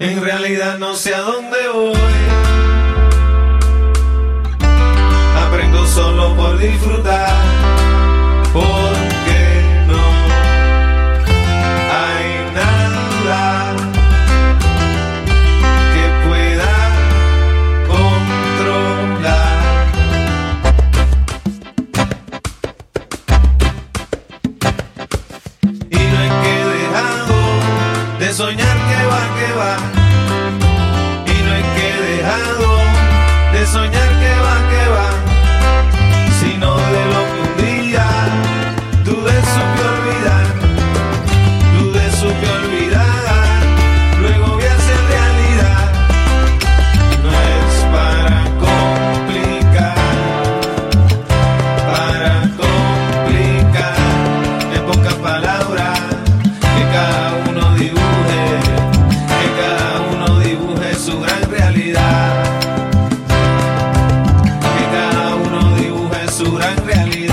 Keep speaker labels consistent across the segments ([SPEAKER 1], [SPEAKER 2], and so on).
[SPEAKER 1] En realidad no sé a dónde voy. Aprendo solo por disfrutar. Porque no hay nada que pueda controlar. Y no es que dejado de soñar que va. Y no es que he dejado de soñar que va, que va. Sino de lo que un día dudé supe olvidar. Dudé supe olvidar. Luego a hacer realidad. No es para complicar. Para complicar. En pocas palabras. Su gran realidad.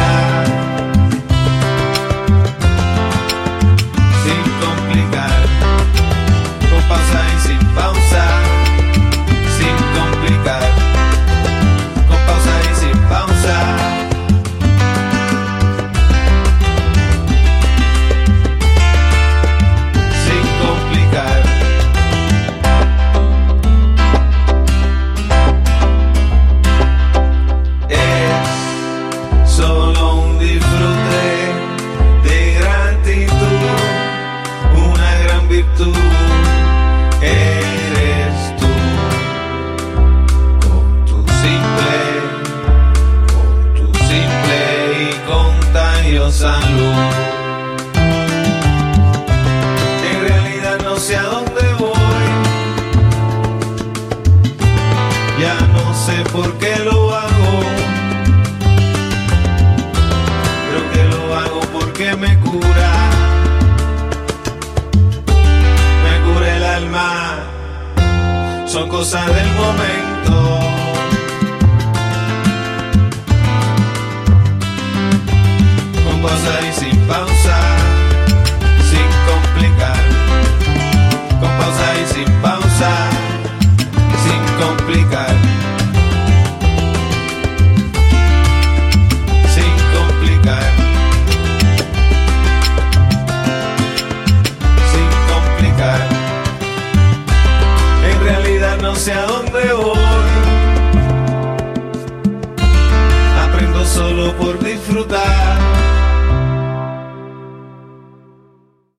[SPEAKER 1] Luz. En realidad no sé a dónde voy. Ya no sé por qué lo hago. Creo que lo hago porque me cura. Me cura el alma. Son cosas del momento. y sin pausa, sin complicar. Con pausa y sin pausa, sin complicar. Sin complicar. Sin complicar. En realidad no sé a dónde voy. Aprendo solo por disfrutar.